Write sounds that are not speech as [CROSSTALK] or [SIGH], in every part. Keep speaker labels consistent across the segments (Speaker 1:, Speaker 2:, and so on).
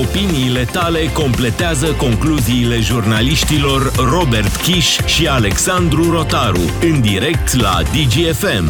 Speaker 1: Opiniile tale completează concluziile jurnaliștilor Robert Kiș și Alexandru Rotaru în direct la DGFM.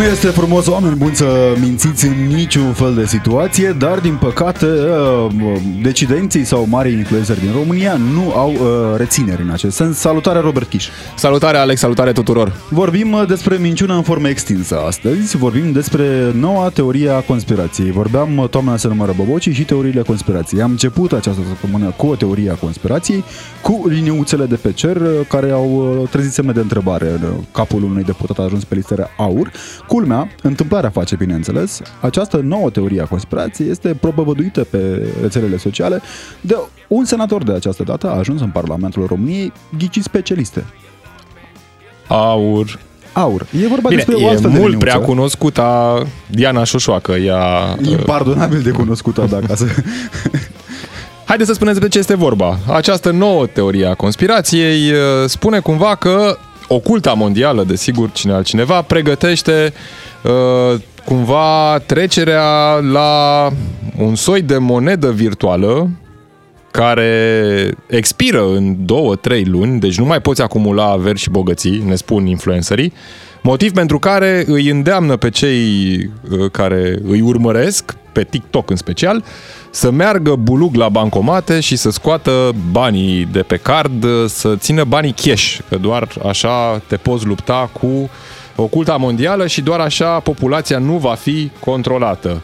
Speaker 2: Nu este frumos, oameni buni, să mințiți în niciun fel de situație, dar din păcate uh, decidenții sau mari influenceri din România nu au uh, rețineri în acest sens. Salutare Robert Kiș!
Speaker 3: Salutare Alex, salutare tuturor!
Speaker 2: Vorbim uh, despre minciună în formă extinsă astăzi, vorbim despre noua teorie a conspirației. Vorbeam toamna se numără bobocii și teoriile conspirației. Am început această săptămână cu o teorie a conspirației, cu liniuțele de pe cer care au trezit semne de întrebare. Capul unui deputat a ajuns pe listele aur Culmea, întâmplarea face, bineînțeles, această nouă teorie a conspirației este propovăduită pe rețelele sociale de un senator de această dată a ajuns în Parlamentul României ghici specialiste.
Speaker 3: Aur.
Speaker 2: Aur. E vorba
Speaker 3: Bine,
Speaker 2: despre
Speaker 3: e
Speaker 2: o astfel
Speaker 3: mult
Speaker 2: de
Speaker 3: prea cunoscută Diana Șoșoacă. Ea,
Speaker 2: Impardonabil de cunoscută, dacă să... [LAUGHS]
Speaker 3: Haideți să spunem despre ce este vorba. Această nouă teorie a conspirației uh, spune cumva că oculta mondială, desigur, cine altcineva, pregătește uh, cumva trecerea la un soi de monedă virtuală care expiră în 2-3 luni, deci nu mai poți acumula averi și bogății, ne spun influencerii, motiv pentru care îi îndeamnă pe cei uh, care îi urmăresc, pe TikTok în special, să meargă bulug la bancomate și să scoată banii de pe card, să țină banii cash, că doar așa te poți lupta cu oculta mondială și doar așa populația nu va fi controlată.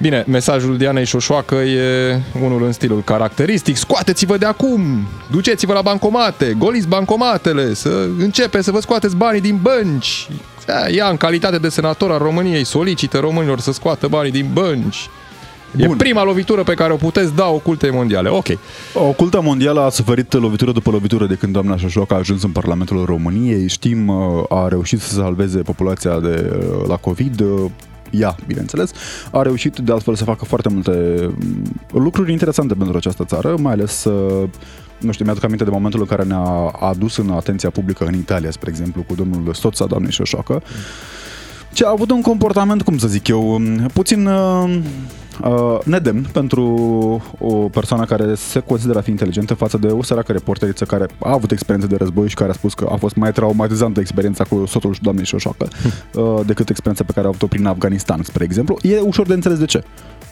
Speaker 3: Bine, mesajul Dianei Șoșoacă e unul în stilul caracteristic. Scoateți-vă de acum! Duceți-vă la bancomate! Goliți bancomatele! Să începe să vă scoateți banii din bănci! Ea, în calitate de senator al României, solicită românilor să scoată banii din bănci. Bun. E prima lovitură pe care o puteți da ocultei mondiale. Ok.
Speaker 2: Oculta mondială a suferit lovitură după lovitură de când doamna Șoșoacă a ajuns în Parlamentul României. Știm, a reușit să salveze populația de la COVID ea, bineînțeles, a reușit de altfel să facă foarte multe mm, lucruri interesante pentru această țară, mai ales nu știu, mi-aduc aminte de momentul în care ne-a adus în atenția publică în Italia, spre exemplu, cu domnul Stoța, doamnei Șoșoacă, mm. ce a avut un comportament, cum să zic eu, puțin uh, uh, nedemn pentru o persoană care se consideră a fi inteligentă față de o săracă reporteriță care a avut experiență de război și care a spus că a fost mai traumatizantă experiența cu sotul și doamnei Șoșoacă uh, decât experiența pe care a avut-o prin Afganistan, spre exemplu. E ușor de înțeles de ce.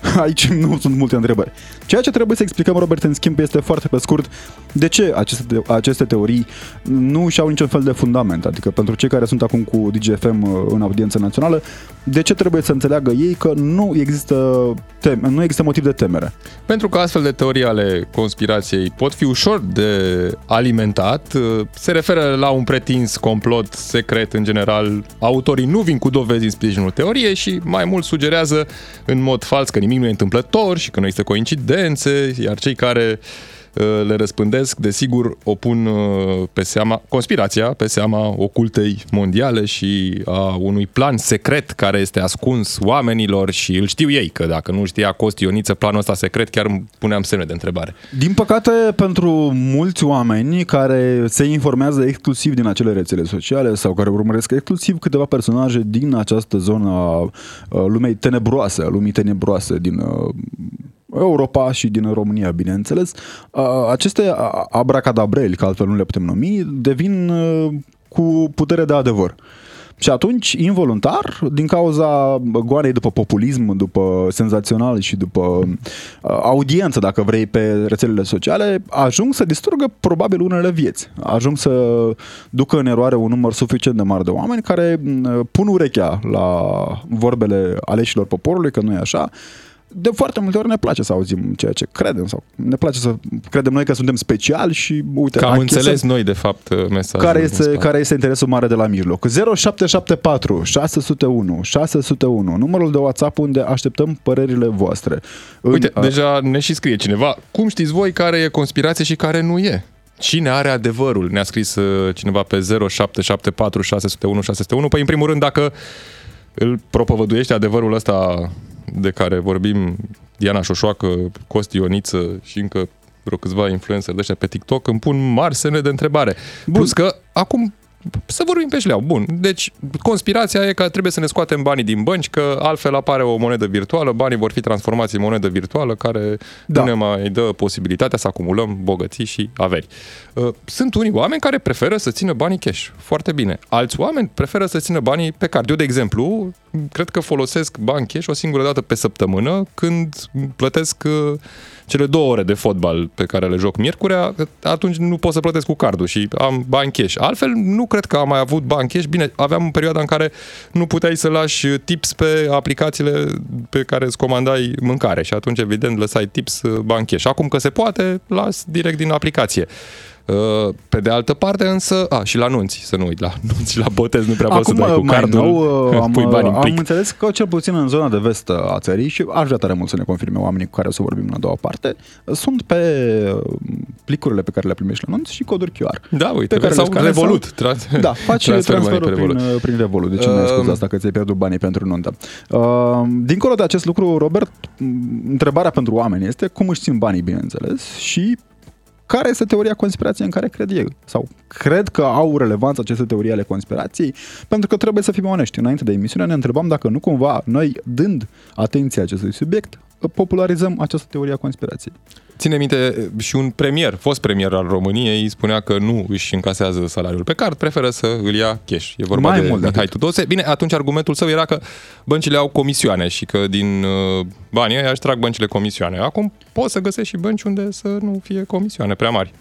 Speaker 2: [LAUGHS] Aici nu sunt multe întrebări. Ceea ce trebuie să explicăm, Robert, în schimb, este foarte pe scurt de ce aceste, aceste teorii nu și-au niciun fel de fundament. Adică pentru cei care sunt acum cu DGFM uh, în audiență națională, de ce trebuie să înțeleagă ei că nu există, teme, nu există motiv de temere?
Speaker 3: Pentru că astfel de teorii ale conspirației pot fi ușor de alimentat. Uh, se referă la un pretins complot secret în general. Autorii nu vin cu dovezi în sprijinul teoriei și mai mult sugerează în mod fals că nimic nimic nu e întâmplător și că nu există coincidențe, iar cei care uh, le răspândesc, desigur, o pun uh, pe seama, conspirația pe seama ocultei mondiale și a unui plan secret care este ascuns oamenilor și îl știu ei, că dacă nu știa Costi Ioniță planul ăsta secret, chiar îmi puneam semne de întrebare.
Speaker 2: Din păcate, pentru mulți oameni care se informează exclusiv din acele rețele sociale sau care urmăresc exclusiv câteva personaje din această zonă a lumei tenebroase, a lumii tenebroase din Europa și din România, bineînțeles, aceste abracadabreli, că altfel nu le putem numi, devin cu putere de adevăr. Și atunci, involuntar, din cauza goanei după populism, după senzațional și după audiență, dacă vrei, pe rețelele sociale, ajung să distrugă probabil unele vieți. Ajung să ducă în eroare un număr suficient de mare de oameni care pun urechea la vorbele aleșilor poporului, că nu e așa, de foarte multe ori ne place să auzim ceea ce credem sau ne place să credem noi că suntem speciali și uite,
Speaker 3: Că am
Speaker 2: achesăm
Speaker 3: înțeles noi, de fapt, mesajul.
Speaker 2: care
Speaker 3: din
Speaker 2: este,
Speaker 3: spate.
Speaker 2: care este interesul mare de la mijloc. 0774 601 601, numărul de WhatsApp unde așteptăm părerile voastre. În-
Speaker 3: Uite,
Speaker 2: a-
Speaker 3: deja ne și scrie cineva. Cum știți voi care e conspirație și care nu e? Cine are adevărul? Ne-a scris uh, cineva pe 0774 601 601. Păi, în primul rând, dacă îl propovăduiește adevărul ăsta de care vorbim Diana Șoșoacă, Costi Ioniță și încă vreo câțiva influencer de ăștia pe TikTok, îmi pun mari semne de întrebare. Bun. Plus că acum să vorbim pe șleau. Bun, deci conspirația e că trebuie să ne scoatem banii din bănci, că altfel apare o monedă virtuală, banii vor fi transformați în monedă virtuală care
Speaker 2: Da.
Speaker 3: nu ne mai dă posibilitatea să acumulăm bogății și averi. Uh, Sunt unii oameni care preferă să țină banii cash. Foarte bine. Alți oameni preferă să țină banii pe card. Eu, de exemplu, cred că folosesc bani cash o singură dată pe săptămână când plătesc uh, cele două ore de fotbal pe care le joc miercurea, că atunci nu pot să plătesc cu cardul și am bani cash. Altfel, nu cred că am mai avut bani cash. Bine, aveam perioada în care nu puteai să lași tips pe aplicațiile pe care îți comandai mâncare și atunci, evident, lăsai tips uh, bani cash. Acum că se poate, las direct din aplicație. Uh, Pe de altă parte însă, a, și la nunți, să nu uit, la [LAUGHS] nunți și la botez nu prea poți să
Speaker 2: Acum,
Speaker 3: dai cu
Speaker 2: mai
Speaker 3: cardul,
Speaker 2: nou, [LAUGHS] uh, am,
Speaker 3: pui bani în
Speaker 2: am
Speaker 3: plic.
Speaker 2: înțeles că cel puțin în zona de vest a țării și aș vrea tare mult să ne confirme oamenii cu care o să vorbim în a doua parte, sunt pe uh, plicurile pe care le primești la nunți și coduri QR.
Speaker 3: Da, uite,
Speaker 2: pe care
Speaker 3: sau
Speaker 2: le scanezi
Speaker 3: Revolut.
Speaker 2: Sau...
Speaker 3: Tra-
Speaker 2: Da, faci
Speaker 3: transfer banii
Speaker 2: transferul
Speaker 3: pe
Speaker 2: prin,
Speaker 3: Revolut.
Speaker 2: uh, prin Revolut. De ce nu ai spus
Speaker 3: Um,
Speaker 2: asta că ți-ai pierdut banii pentru nuntă? Uh, dincolo de acest lucru, Robert, m, întrebarea pentru oameni este cum își țin banii, bineînțeles, și care este teoria conspirației în care cred eu? Sau cred că au relevanță aceste teorii ale conspirației? Pentru că trebuie să fim onești. Înainte de emisiune ne întrebam dacă nu cumva noi, dând atenție acestui subiect, popularizăm această teorie a conspirației.
Speaker 3: Ține minte și un premier, fost premier al României, spunea că nu își încasează salariul pe card, preferă să îl ia cash. E vorba
Speaker 2: Mai
Speaker 3: de
Speaker 2: mult de
Speaker 3: Mihai
Speaker 2: atât.
Speaker 3: Tudose. Bine, atunci argumentul său era că băncile au comisioane și că din uh, banii ăia își trag băncile comisioane. Acum poți să găsești și bănci unde să nu fie comisioane prea mari.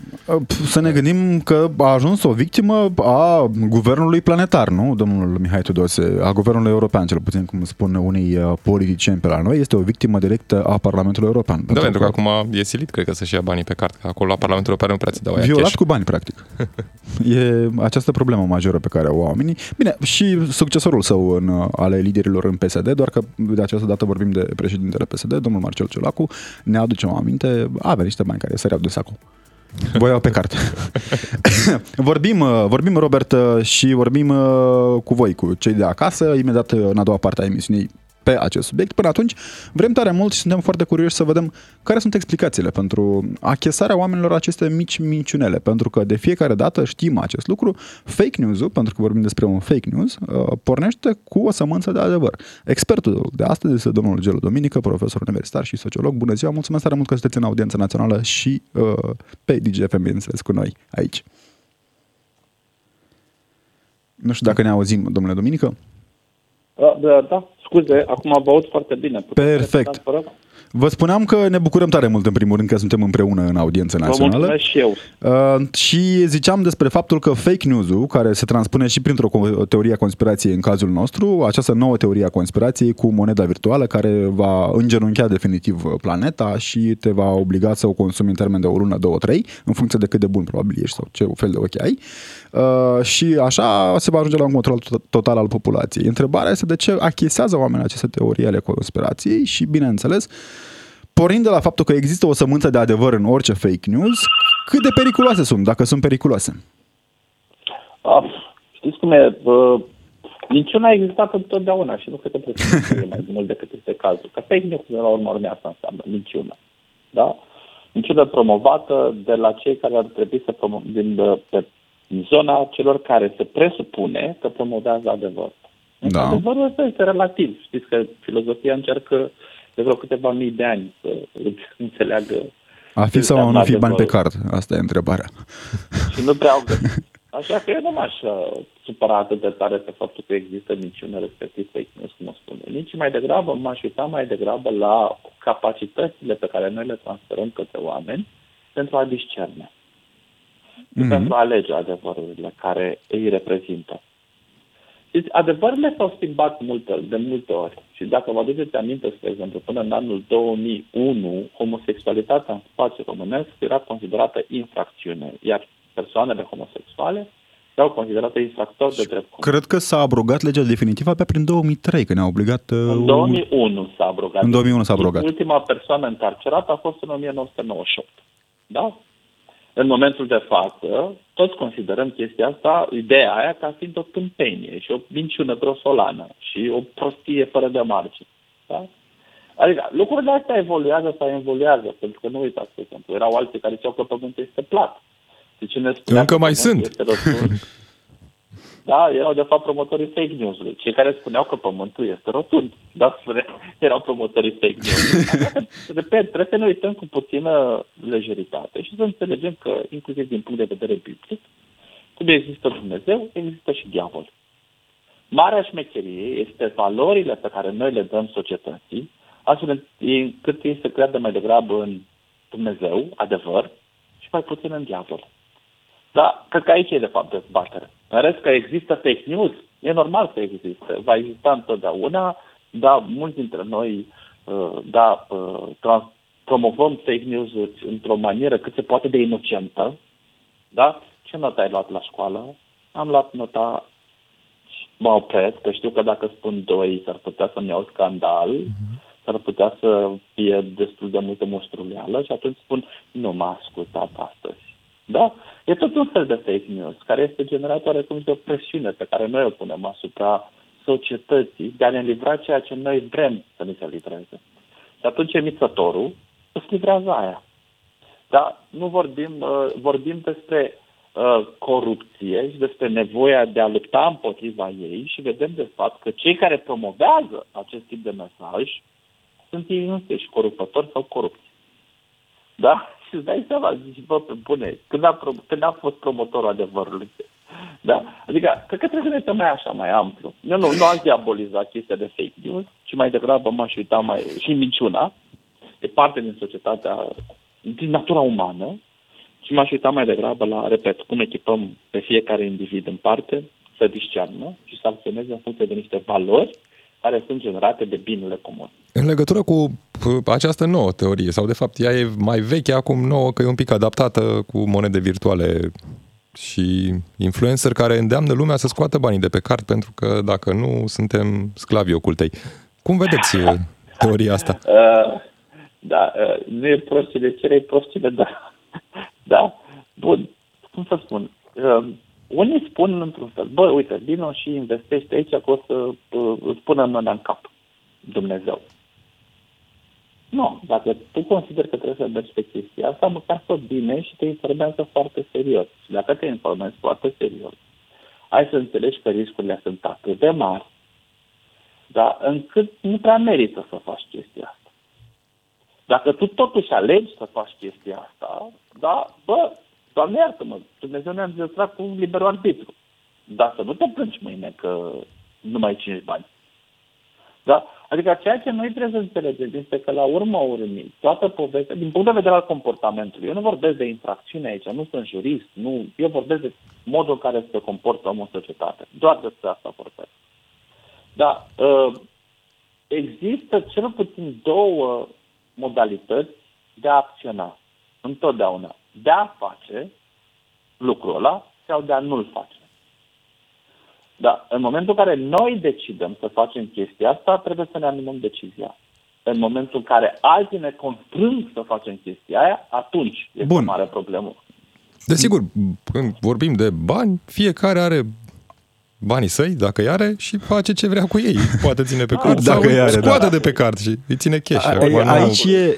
Speaker 2: Pf, Să ne gândim că a ajuns o victimă a guvernului planetar, nu, domnul Mihai Tudose, a guvernului european, cel puțin cum spun unii uh, politicieni pe la noi, este o victimă directă a Parlamentului European.
Speaker 3: Da, pentru că acum e silit, cred că să-și ia banii pe card, că acolo la Parlamentul European nu prea ți dau aia
Speaker 2: Violat
Speaker 3: cash.
Speaker 2: cu bani, practic. [LAUGHS] e această problemă majoră pe care o au oamenii. Bine, și succesorul său în, uh, ale liderilor în PSD, doar că de această dată vorbim de președintele PSD, domnul Marcel Ciolacu, ne aducem aminte, avea niște bani care săreau de sacul. Voiau pe carte. [LAUGHS] [LAUGHS] vorbim, uh, vorbim, Robert, uh, și vorbim uh, cu voi, cu cei de acasă, imediat uh, în a doua parte a emisiunii pe acest subiect. Până atunci, vrem tare mult și suntem foarte curioși să vedem care sunt explicațiile pentru achesarea oamenilor aceste mici minciunele, pentru că de fiecare dată știm acest lucru. Fake news-ul, pentru că vorbim despre un fake news, uh, pornește cu o sămânță de adevăr. Expertul de astăzi este domnul Gelu Dominică, profesor universitar și sociolog. Bună ziua, mulțumesc tare mult că sunteți în audiență națională și uh, pe DGFM, bineînțeles, cu noi aici. Nu știu dacă ne auzim, domnule Dominică.
Speaker 4: Da, da, da, scuze, acum vă aud foarte bine. Puteți
Speaker 2: Perfect.
Speaker 4: repeta, vă rog?
Speaker 2: Vă spuneam că ne bucurăm tare mult, în primul rând, că suntem împreună în audiență
Speaker 4: Vă
Speaker 2: națională.
Speaker 4: mulțumesc și eu.
Speaker 2: Uh, și ziceam despre faptul că fake news-ul, care se transpune și printr-o co- teorie a conspirației în cazul nostru, această nouă teorie a conspirației cu moneda virtuală care va îngenunchea definitiv planeta și te va obliga să o consumi în termen de o lună, două, trei, în funcție de cât de bun probabil ești sau ce fel de ochi ai. Uh, și așa se va ajunge la un control to- total al populației. Întrebarea este de ce achisează oamenii aceste teorii ale conspirației și, bineînțeles, pornind de la faptul că există o sămânță de adevăr în orice fake news, cât de periculoase sunt, dacă sunt periculoase.
Speaker 4: Ah, știți cum e? Uh, Niciuna a existat întotdeauna și nu cred că trebuie să fie mai [LAUGHS] mult decât este cazul. Că fake news, de la urmă, urmă, asta înseamnă niciuna. Da? Niciuna promovată de la cei care ar trebui să promoveze din uh, pe zona celor care se presupune că promovează adevărul. Însă
Speaker 2: Da.
Speaker 4: Adevărul ăsta este relativ. Știți că filozofia încearcă de vreo câteva mii de ani să înțeleagă
Speaker 2: A fi
Speaker 4: ce
Speaker 2: sau a nu
Speaker 4: înseamnă
Speaker 2: fi bani pe
Speaker 4: adevărul.
Speaker 2: card? Asta e întrebarea.
Speaker 4: și nu prea au găsit. Așa că eu nu m-aș uh, supăra atât de tare pe faptul că există minciună respectiv fake news, cum o spune. Nici mai degrabă m-aș uita mai degrabă la capacitățile pe care noi le transferăm către oameni pentru a discerne. Și
Speaker 2: Mhm.
Speaker 4: pentru a alege adevărurile care îi reprezintă. Deci, adevărurile s-au schimbat multe, de multe ori. Și dacă vă aduceți aminte, spre exemplu, până în anul 2001, homosexualitatea în spațiu românesc era considerată infracțiune, iar persoanele homosexuale erau considerate infractori de drept
Speaker 2: comun. Cred că s-a abrogat legea definitivă pe prin 2003, când ne-a obligat... Uh,
Speaker 4: în 2001 s-a abrogat.
Speaker 2: În 2001 s-a abrogat.
Speaker 4: Ultima persoană încarcerată a fost în 1998. Da? În momentul de față, toți considerăm chestia asta, ideea aia, ca fiind o tâmpenie și o minciună grosolană și o prostie fără de margine. Da? Adică lucrurile astea evoluează sau evoluează, pentru că nu uitați, de exemplu, erau alții care ziceau că pământul este plat.
Speaker 3: Deci ne Încă mai sunt. Este [LAUGHS]
Speaker 4: da, erau de fapt promotorii fake news-ului. Cei care spuneau că pământul este rotund. Da, erau promotorii fake news [LAUGHS] Repet, trebuie să ne uităm cu puțină lejeritate și să înțelegem că, inclusiv din punct de vedere biblic, cum există Dumnezeu, există și diavol. Marea șmecherie este valorile pe care noi le dăm societății, astfel încât ei se creadă mai degrabă în Dumnezeu, adevăr, și mai puțin în diavol. Da, cred că aici e de fapt dezbatere. În rest că există fake news, e normal să existe, va exista întotdeauna, da, mulți dintre noi, uh, da, uh, trans- promovăm fake news într-o manieră cât se poate de inocentă, da? Ce notă ai luat la școală? Am luat nota mă opresc, că știu că dacă spun doi s-ar putea să-mi iau scandal, uh-huh. s-ar putea să fie destul de multă mostruleală și atunci spun nu m-a ascultat astăzi. Da? E tot un fel de fake news, care este generat oarecum de o presiune pe care noi o punem asupra societății de a ne livra ceea ce noi vrem să ne se livreze. Și atunci emițătorul îți livrează aia. Da? Nu vorbim, uh, vorbim despre uh, corupție și despre nevoia de a lupta împotriva ei și vedem de fapt că cei care promovează acest tip de mesaj sunt ei înșiși corupători sau corupți. Da? Și îți dai seama, zici, bă, pe bune, când a, când a fost promotorul adevărului. Da? Adică, cred că trebuie să ne uităm mai așa, mai amplu. Eu nu, nu am diabolizat chestia de fake news, ci mai degrabă m-aș uita mai... și minciuna, e parte din societatea, din natura umană, și m-aș uita mai degrabă la, repet, cum echipăm pe fiecare individ în parte, să discernă și să acționeze în funcție de niște valori care sunt generate de binele comun.
Speaker 3: În legătură cu această nouă teorie, sau de fapt ea e mai veche acum nouă, că e un pic adaptată cu monede virtuale și influencer care îndeamnă lumea să scoată banii de pe card, pentru că dacă nu, suntem sclavi ocultei. Cum vedeți uh, teoria asta? [LAUGHS] Uh,
Speaker 4: da, uh, nu e prostile cere, e prostile da. [LAUGHS] da. Bun, cum să spun? Uh, unii spun într-un fel, bă, uite, vino și investește aici că o să uh, îți pună mâna în cap Dumnezeu. Nu, dacă tu consideri că trebuie să mergi pe chestia asta, măcar să bine și te informează foarte serios. Și dacă te informezi foarte serios, ai să înțelegi că riscurile sunt atât de mari, dar încât nu prea merită să faci chestia asta. Dacă tu totuși alegi să faci chestia asta, da, bă, Doamne iartă-mă, Dumnezeu ne-a înzestrat cu liberul arbitru. Dar să nu te plângi mâine că nu mai cine bani. Da? Adică ceea ce noi trebuie să înțelegem este că la urma urmii, toată povestea, din punct de vedere al comportamentului, eu nu vorbesc de infracțiune aici, nu sunt jurist, nu, eu vorbesc de modul în care se comportă omul în societate. Doar despre asta vorbesc. Da, ă, există cel puțin două modalități de a acționa întotdeauna de a face lucrul ăla sau de a nu-l face. Da, în momentul în care noi decidem să facem chestia asta, trebuie să ne animăm decizia. În momentul în care alții ne constrâng să facem chestia aia, atunci este Bun. o mare problemă.
Speaker 3: Desigur, când vorbim de bani, fiecare are banii săi, dacă îi are, și face ce vrea cu ei. Poate ține pe card dacă sau are, scoate da. de pe card și îi ține cash. A,
Speaker 2: a, aici e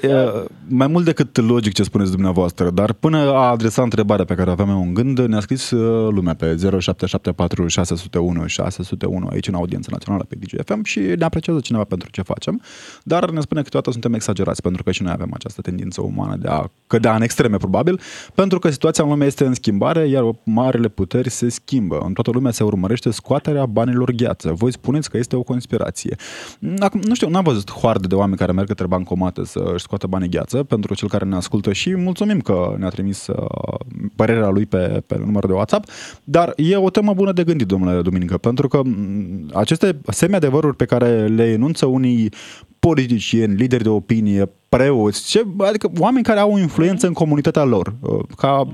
Speaker 2: mai mult decât logic ce spuneți dumneavoastră, dar până a adresa întrebarea pe care aveam eu în gând, ne-a scris uh, lumea pe 0774 601 601 aici în audiența națională pe DGFM și ne apreciază cineva pentru ce facem, dar ne spune că câteodată suntem exagerați pentru că și noi avem această tendință umană de a cădea în extreme probabil, pentru că situația în lume este în schimbare, iar marele puteri se schimbă. În toată lumea se urmărește scoaterea banilor gheață. Voi spuneți că este o conspirație. Acum, nu știu, n-am văzut hoarde de oameni care merg către bancomate să își scoată banii gheață. viață pentru cel care ne ascultă și mulțumim că ne-a trimis uh, părerea lui pe, pe numărul de WhatsApp, dar e o temă bună de gândit, domnule Duminică, pentru că mm, aceste semi-adevăruri pe care le enunță unii politicieni, lideri de opinie, preoți, ce, adică oameni care au influență în comunitatea lor, uh, ca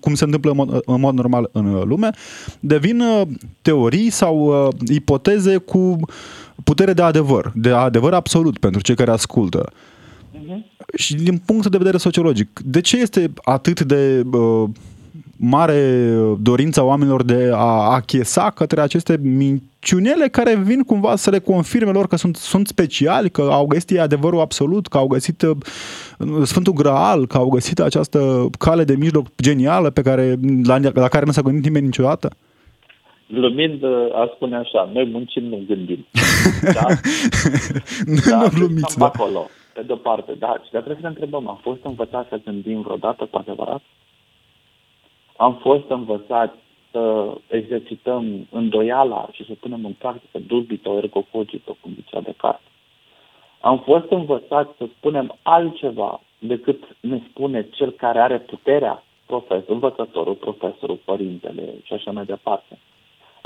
Speaker 2: cum se întâmplă în mod, în mod normal în lume, devin uh, teorii sau uh, ipoteze cu putere de adevăr, de adevăr absolut pentru cei care ascultă. Uh-huh. Și din punct de vedere sociologic, de ce este atât de uh, mare dorința oamenilor de a achesa către aceste minciunele care vin cumva să le confirme lor că sunt, sunt speciali, că au găsit adevărul absolut, că au găsit uh, Sfântul Graal, că au găsit această cale de mijloc genială pe care, la, la care nu s-a gândit nimeni niciodată?
Speaker 4: Glumind, uh, a spune așa, noi muncim, nu gândim. [LAUGHS]
Speaker 2: Da? nu, da, nu glumiți, da.
Speaker 4: acolo, pe de-o parte, da. Și dar trebuie să ne întrebăm, am fost învățat să gândim vreodată cu adevărat? Am fost învățați să exercităm îndoiala și să punem în practică dubito, ergo cogito, cum zicea de carte. Am fost învățați să spunem altceva decât ne spune cel care are puterea, profesor, învățătorul, profesorul, părintele și așa mai departe.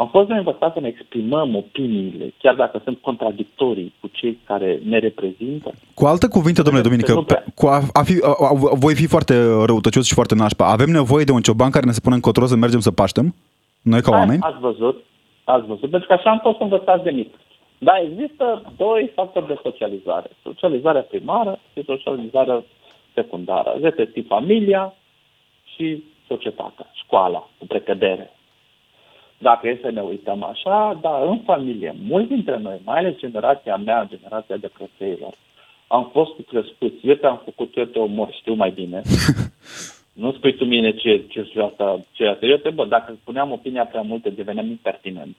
Speaker 4: Am fost învățați să ne exprimăm opiniile, chiar dacă sunt contradictorii cu cei care ne reprezintă.
Speaker 2: Cu alte cuvinte, domnule Duminică, cu a, a fi, a, a, voi fi foarte răutăcios și foarte nașpa. Avem nevoie de un cioban care ne spune încotro să mergem să paștem? Noi ca oameni?
Speaker 4: Ați văzut, ați văzut, pentru că așa am fost învățați de mic. Da, există doi factori de socializare. Socializarea primară și socializarea secundară. Respectiv familia și societatea, școala, cu precădere. Dacă e să ne uităm așa, da, în familie, mulți dintre noi, mai ales generația mea, generația de cățeilor, am fost crescuți. Eu te-am făcut, eu te omor, știu mai bine. [LAUGHS] nu spui tu mine ce, ce știu asta, ce asta. Eu te, bă, dacă spuneam opinia prea multe, deveneam impertinent.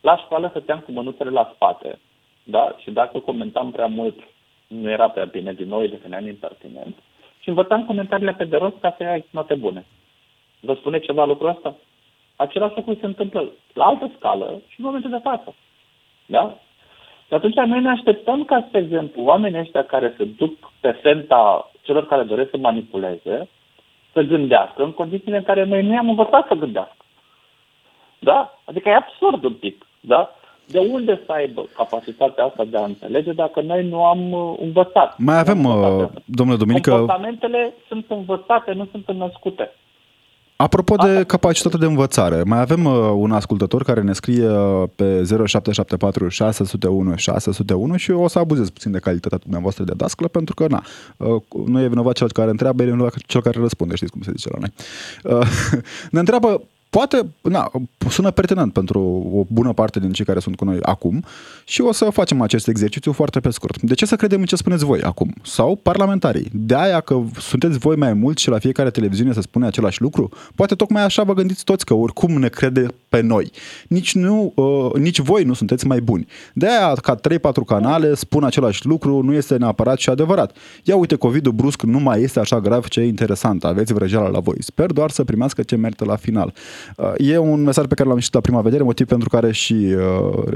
Speaker 4: La școală stăteam cu mânuțele la spate, da? Și dacă comentam prea mult, nu era prea bine, din nou deveneam impertinent. Și învățam comentariile pe de rost ca să ai note bune. Vă spune ceva lucrul ăsta? Același lucru se întâmplă la altă scală și în momentul de față. Da? Și atunci noi ne așteptăm ca, spre exemplu, oamenii ăștia care se duc pe fenta celor care doresc să manipuleze, să gândească în condițiile în care noi nu i-am învățat să gândească. Da? Adică e absurd un pic. Da? De unde să aibă capacitatea asta de a înțelege dacă noi nu am uh, învățat?
Speaker 2: Mai avem, uh, domnule Duminică...
Speaker 4: Comportamentele sunt învățate, nu sunt născute.
Speaker 2: Apropo de capacitatea de învățare, mai avem uh, un ascultător care ne scrie uh, pe 0774 601 601 și eu o să abuzez puțin de calitatea dumneavoastră de dasclă pentru că, na, uh, nu e vinovat cel care întreabă, e vinovat cel care răspunde, știți cum se zice la noi. Uh, [LAUGHS] ne întreabă poate, na, sună pertinent pentru o bună parte din cei care sunt cu noi acum și o să facem acest exercițiu foarte pe scurt. De ce să credem în ce spuneți voi acum? Sau parlamentarii? De aia că sunteți voi mai mulți și la fiecare televiziune să spune același lucru? Poate tocmai așa vă gândiți toți că oricum ne crede pe noi. Nici, nu, uh, nici voi nu sunteți mai buni. De aia ca 3-4 canale spun același lucru, nu este neapărat și adevărat. Ia uite, COVID-ul brusc nu mai este așa grav ce e interesant, aveți vrăjeala la voi. Sper doar să primească ce merită la final. Uh, e un mesaj pe care l-am citit la prima vedere, motiv pentru care și uh,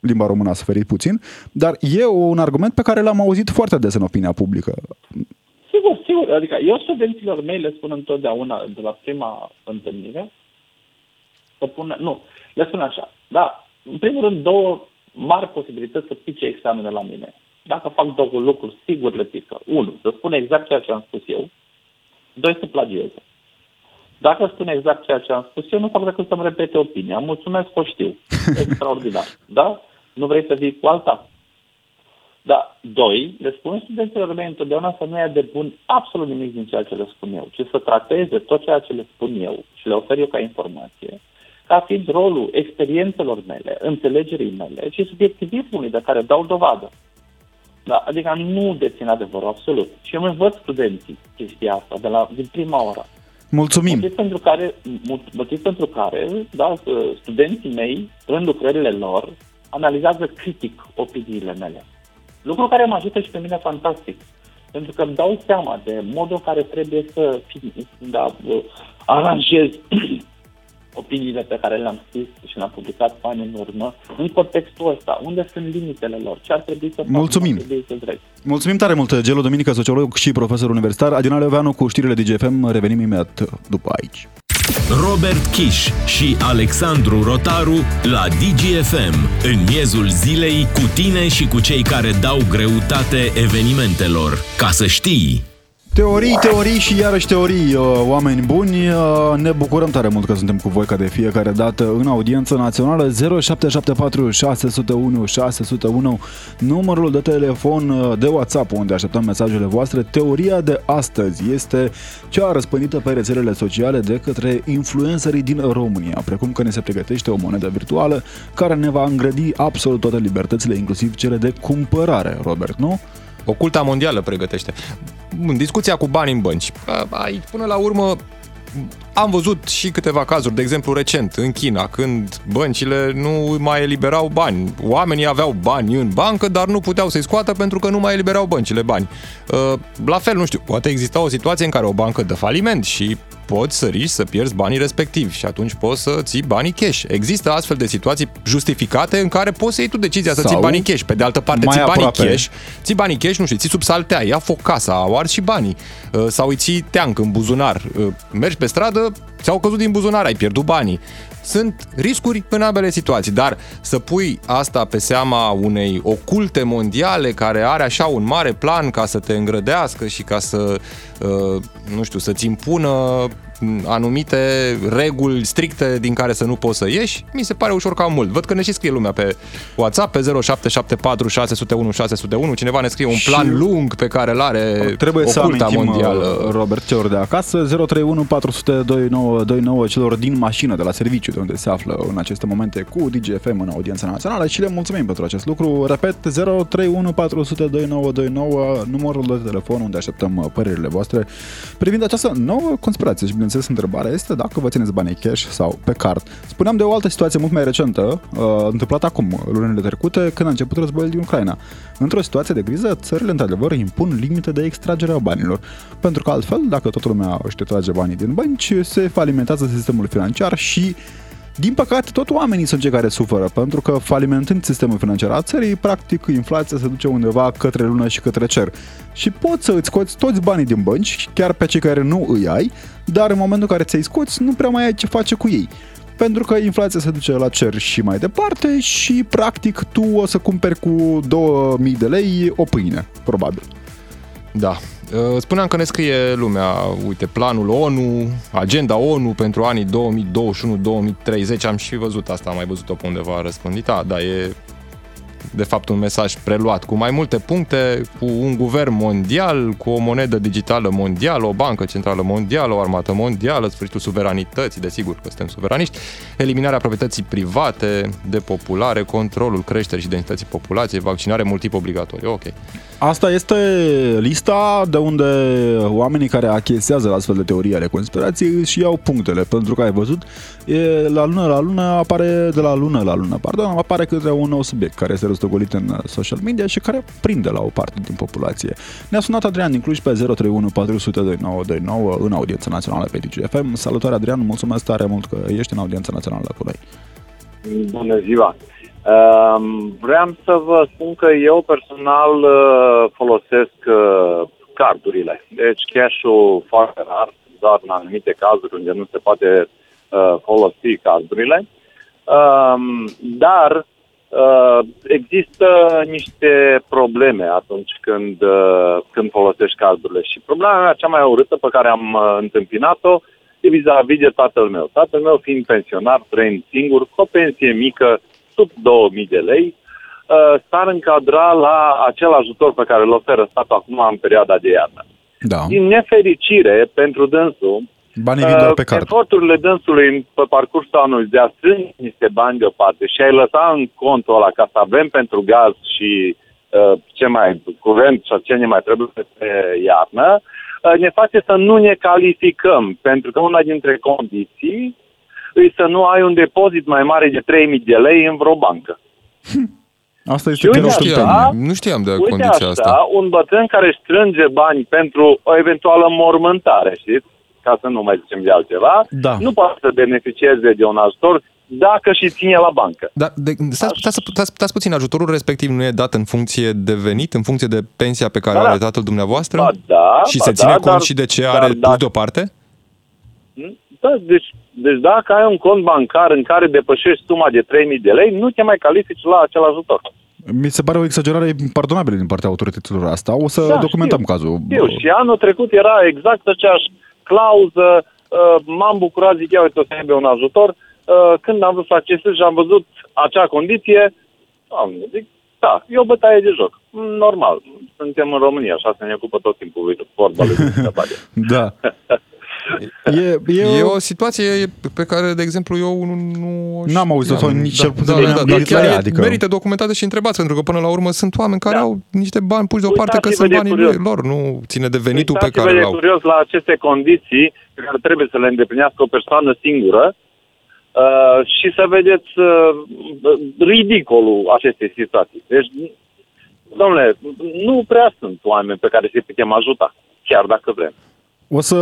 Speaker 2: limba română a suferit puțin, dar e un argument pe care l-am auzit foarte des în opinia publică.
Speaker 4: Sigur, sigur. Adică eu studenților mei le spun întotdeauna de la prima întâlnire să pună, nu, le spun așa, da, în primul rând două mari posibilități să pice examene la mine. Dacă fac două lucruri, sigur le pică. Unu, să spun exact ceea ce am spus eu. Doi, să plagieze. Dacă spun exact ceea ce am spus eu, nu fac decât să-mi repete opinia. Mulțumesc că știu. [LAUGHS] Extraordinar. Da? Nu vrei să vii cu alta? Da. Doi, le spun studenților mei întotdeauna să nu ia de bun absolut nimic din ceea ce le spun eu, ci să trateze tot ceea ce le spun eu și le ofer eu ca informație, ca fiind rolul experiențelor mele, înțelegerii mele și subiectivismului de care dau dovadă. Da, adică nu dețin adevărul absolut. Și eu învăț studenții chestia asta de la, din prima oră.
Speaker 2: Mulțumim!
Speaker 4: Motiv pentru care, motiv pentru care da, studenții mei, în lucrările lor, analizează critic opiniile mele. Lucru care mă ajută și pe mine fantastic. Pentru că îmi dau seama de modul în care trebuie să da, aranjez opiniile pe care le-am scris și le-am publicat ani în urmă, în contextul ăsta, unde sunt limitele lor, ce ar trebui să fac,
Speaker 2: Mulțumim.
Speaker 4: ce ar trebui să drept.
Speaker 2: Mulțumim tare mult, Gelo Dominică, sociolog și profesor universitar. Adina Leoveanu cu știrile DGFM. Revenim imediat după aici.
Speaker 1: Robert Kiș și Alexandru Rotaru la DGFM, în miezul zilei, cu tine și cu cei care dau greutate evenimentelor. Ca să știi!
Speaker 2: Teorii, teorii și iarăși teorii, uh, oameni buni. Uh, Ne bucurăm tare mult că suntem cu voi ca de fiecare dată în audiență națională 0774 601 601 numărul de telefon uh, de WhatsApp unde așteptăm mesajele voastre. Teoria de astăzi este cea răspândită pe rețelele sociale de către influencerii din România, precum că ne se pregătește o monedă virtuală care ne va îngrădi absolut toate libertățile, inclusiv cele de cumpărare, Robert, nu?
Speaker 3: Oculta mondială pregătește. În discuția cu bani în bănci. Aici, până la urmă, am văzut și câteva cazuri, de exemplu recent, în China, când băncile nu mai eliberau bani. Oamenii aveau bani în bancă, dar nu puteau să-i scoată pentru că nu mai eliberau băncile bani. Uh, La fel, nu știu, poate exista o situație în care o bancă dă faliment și poți să riști să pierzi banii respectivi și atunci poți să ții banii cash. Există astfel de situații justificate în care poți să iei tu decizia să
Speaker 2: Sau
Speaker 3: ții banii cash. Pe de altă parte,
Speaker 2: mai
Speaker 3: ții banii
Speaker 2: aproape.
Speaker 3: cash, ții banii cash, nu știu, ții sub saltea, ia foc casa, au ars și banii. Uh, Sau îi ții teanc în buzunar. Uh, Mergi pe stradă, ți-au căzut din buzunar, ai pierdut banii. Sunt riscuri în ambele situații, dar să pui asta pe seama unei oculte mondiale care are așa un mare plan ca să te îngrădească și ca să, uh, nu știu, să-ți impună anumite reguli stricte din care să nu poți să ieși, mi se pare ușor cam mult. Văd că ne și scrie lumea pe WhatsApp, pe 0774 601 601, cineva ne scrie un plan
Speaker 2: Și-
Speaker 3: lung pe care îl are
Speaker 2: Trebuie să
Speaker 3: oculta
Speaker 2: amintim,
Speaker 3: mondială.
Speaker 2: uh, Robert, celor de acasă, 031 400 2929 celor din mașină, de la serviciu, de unde se află în aceste momente cu DGFM în audiența națională și le mulțumim pentru acest lucru. Repet, 031 400 2929 numărul de telefon unde așteptăm uh, părerile voastre privind această nouă conspirație. Și bineînțeles, întrebarea este dacă vă țineți banii cash sau pe card. Spuneam de o altă situație mult mai recentă, uh, întâmplată acum, lunile trecute, când a început războiul din Ucraina. Într-o situație de criză, țările într-adevăr impun limite de extragere a banilor. Pentru că altfel, dacă toată lumea își trage banii din bănci, se falimentează sistemul financiar și din păcate, tot oamenii sunt cei care suferă, pentru că falimentând sistemul financiar al țării, practic inflația se duce undeva către lună și către cer. Și poți să îți scoți toți banii din bănci, chiar pe cei care nu îi ai, dar în momentul în care ți-ai scoți, nu prea mai ai ce face cu ei. Pentru că inflația se duce la cer și mai departe și practic tu o să cumperi cu 2000 de lei o pâine, probabil.
Speaker 3: Da. Uh, Spuneam că ne scrie lumea, uite, planul ONU, agenda ONU pentru anii 2021-2030, am și văzut asta, am mai văzut-o pe undeva răspândită, da, e de fapt un mesaj preluat cu mai multe puncte, cu un guvern mondial, cu o monedă digitală mondială, o bancă centrală mondială, o armată mondială, sfârșitul suveranității, desigur că suntem suveraniști, eliminarea proprietății private, depopulare, controlul creșterii și densității populației, vaccinare multiple obligatorie. Ok.
Speaker 2: Asta este lista de unde oamenii care achesează la astfel de teorii ale conspirației își iau punctele, pentru că ai văzut, e, la lună la lună apare, de la lună la lună, pardon, apare câte un nou subiect care este răstogolit în social media și care prinde la o parte din populație. Ne-a sunat Adrian din Cluj pe 031 400 2929 în audiența națională pe DGFM. Salutare Adrian, mulțumesc tare mult că ești în audiența națională cu noi.
Speaker 5: Bună ziua! Um, Vreau să vă spun că eu personal uh, folosesc uh, cardurile. Deci cash-ul foarte rar, doar în anumite cazuri unde nu se poate uh, folosi cardurile. Um, dar uh, există niște probleme atunci când, uh, când folosești cardurile. Și problema mea cea mai urâtă pe care am uh, întâmpinat-o e vis-a-vis de tatăl meu. Tatăl meu fiind pensionar, trăind singur, cu o pensie mică, sub 2000 de lei, uh, s-ar încadra la acel ajutor pe care îl oferă statul acum în perioada de iarnă.
Speaker 2: Da.
Speaker 5: Din nefericire pentru dânsul,
Speaker 2: Banii vin doar pe
Speaker 5: Uh,
Speaker 2: card.
Speaker 5: Eforturile dânsului în- pe parcursul anului de a strânge niște bani deoparte și a-i lăsa în contul ăla ca să avem pentru gaz și uh, ce mai curent și ce ne mai trebuie pe iarnă, uh, ne face să nu ne calificăm, pentru că una dintre condiții e să nu ai un depozit mai mare de 3.000 de lei în vreo bancă.
Speaker 2: Asta este
Speaker 5: Și uite
Speaker 2: chiar o
Speaker 5: așa,
Speaker 2: tâmpenie.
Speaker 5: Da?
Speaker 3: Nu știam de
Speaker 5: Uite
Speaker 3: condiția
Speaker 5: așa,
Speaker 3: asta.
Speaker 5: un bătrân care strânge bani pentru o eventuală mormântare, știți? ca să nu mai zicem de altceva,
Speaker 2: Da.
Speaker 5: nu poate să beneficieze de un ajutor dacă și ține la bancă.
Speaker 3: Dar de, stați, stați, stați, stați puțin, ajutorul respectiv nu e dat în funcție de venit, în funcție de pensia pe care
Speaker 5: Da,
Speaker 3: o
Speaker 5: da.
Speaker 3: are tatăl dumneavoastră?
Speaker 5: Ba da,
Speaker 3: și
Speaker 5: ba
Speaker 3: se ține
Speaker 5: da,
Speaker 3: cont
Speaker 5: dar-
Speaker 3: și de ce
Speaker 5: dar
Speaker 3: are pus
Speaker 5: dacă-
Speaker 3: deoparte?
Speaker 5: Da, deci, deci dacă ai un cont bancar în care depășești suma de 3.000 de lei, nu te mai califici la acel ajutor.
Speaker 2: Mi se pare o exagerare pardonabilă din partea autorităților asta. O să
Speaker 5: Da,
Speaker 2: documentăm
Speaker 5: știu.
Speaker 2: cazul.
Speaker 5: Știu, și anul trecut era exact aceeași clauză, uh, m-am bucurat, zic, ia uite, o să aibă un ajutor. Uh, când am vrut să accesez și am văzut acea condiție, am zic, da, e o bătaie de joc. Normal, suntem în România, așa se ne ocupă tot timpul fotbalul. [LAUGHS]
Speaker 2: Da. E, e,
Speaker 3: E
Speaker 2: o...
Speaker 3: o situație pe care, de exemplu, eu nu... nu
Speaker 2: N-am auzit-o sau nici cel puțin
Speaker 3: da,
Speaker 2: nu
Speaker 3: da,
Speaker 2: mi-am
Speaker 3: da,
Speaker 2: gândit
Speaker 3: chiar
Speaker 2: la ea,
Speaker 3: e-
Speaker 2: adică-
Speaker 3: merită documentate și întrebați, pentru că până la urmă sunt oameni care
Speaker 5: Da.
Speaker 3: au niște bani puși deoparte că
Speaker 5: Uitați-vă
Speaker 3: sunt
Speaker 5: de
Speaker 3: banii
Speaker 5: curios.
Speaker 3: lor, nu ține de venitul pe
Speaker 5: Uitați-vă
Speaker 3: care
Speaker 5: de
Speaker 3: îl au.
Speaker 5: curios la aceste condiții pe care trebuie să le îndeplinească o persoană singură uh, și să vedeți uh, ridicolul acestei situații. Deci, domnule, nu prea sunt oameni pe care să-i putem ajuta, chiar dacă vrem.
Speaker 2: O să